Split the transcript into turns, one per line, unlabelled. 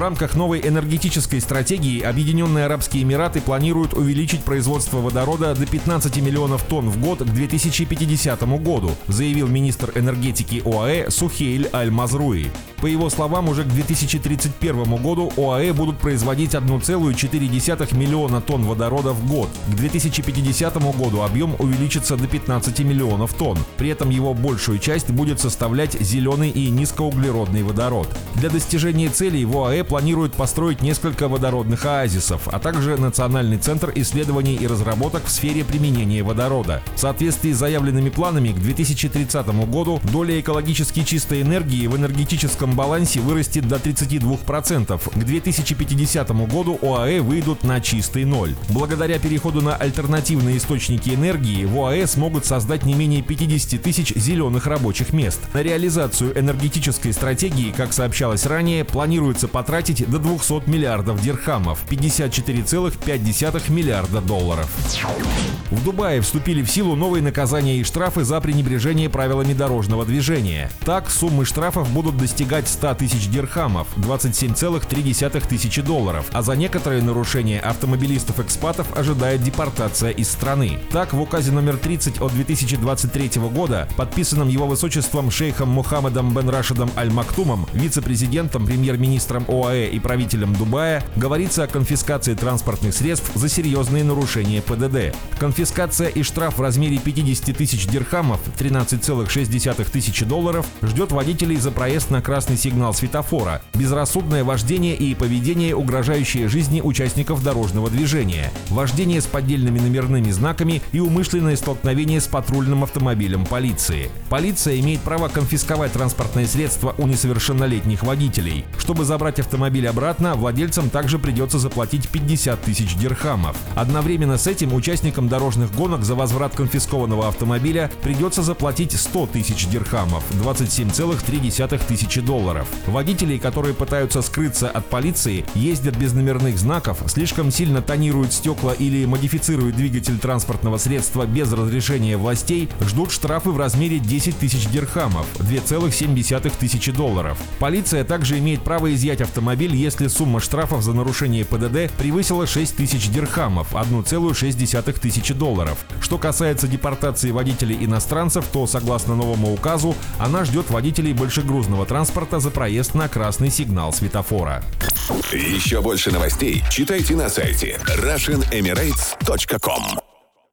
В рамках новой энергетической стратегии Объединенные Арабские Эмираты планируют увеличить производство водорода до 15 миллионов тонн в год к 2050 году, заявил министр энергетики ОАЭ Сухейль Аль-Мазруи. По его словам, уже к 2031 году ОАЭ будут производить 1,4 миллиона тонн водорода в год. К 2050 году объем увеличится до 15 миллионов тонн. При этом его большую часть будет составлять зеленый и низкоуглеродный водород. Для достижения целей в ОАЭ планируют построить несколько водородных оазисов, а также Национальный центр исследований и разработок в сфере применения водорода. В соответствии с заявленными планами к 2030 году доля экологически чистой энергии в энергетическом балансе вырастет до 32%. К 2050 году ОАЭ выйдут на чистый ноль. Благодаря переходу на альтернативные источники энергии в ОАЭ смогут создать не менее 50 тысяч зеленых рабочих мест. На реализацию энергетической стратегии, как сообщалось ранее, планируется потратить до 200 миллиардов дирхамов, 54,5 миллиарда долларов. В Дубае вступили в силу новые наказания и штрафы за пренебрежение правилами дорожного движения. Так, суммы штрафов будут достигать 100 тысяч дирхамов, 27,3 тысячи долларов, а за некоторые нарушения автомобилистов-экспатов ожидает депортация из страны. Так, в указе номер 30 от 2023 года, подписанном его высочеством шейхом Мухаммедом бен Рашидом Аль-Мактумом, вице-президентом, премьер-министром ОАЭ и правителем Дубая, говорится о конфискации транспортных средств за серьезные нарушения ПДД. Конфискация и штраф в размере 50 тысяч дирхамов, 13,6 тысячи долларов, ждет водителей за проезд на красный сигнал светофора, безрассудное вождение и поведение, угрожающее жизни участников дорожного движения, вождение с поддельными номерными знаками и умышленное столкновение с патрульным автомобилем полиции. Полиция имеет право конфисковать транспортные средства у несовершеннолетних водителей. Чтобы забрать автомобиль обратно, владельцам также придется заплатить 50 тысяч дирхамов. Одновременно с этим участникам дорожных гонок за возврат конфискованного автомобиля придется заплатить 100 тысяч дирхамов, 27,3 тысячи долларов. Водителей, которые пытаются скрыться от полиции, ездят без номерных знаков, слишком сильно тонируют стекла или модифицируют двигатель транспортного средства без разрешения властей, ждут штрафы в размере 10 тысяч дирхамов, 2,7 тысячи долларов. Полиция также имеет право изъять автомобиль, если сумма штрафов за нарушение ПДД превысила 6 тысяч дирхамов, 1,6 тысячи долларов. Что касается депортации водителей иностранцев, то, согласно новому указу, она ждет водителей большегрузного транспорта за проезд на красный сигнал светофора.
Еще больше новостей читайте на сайте RussianEmirates.com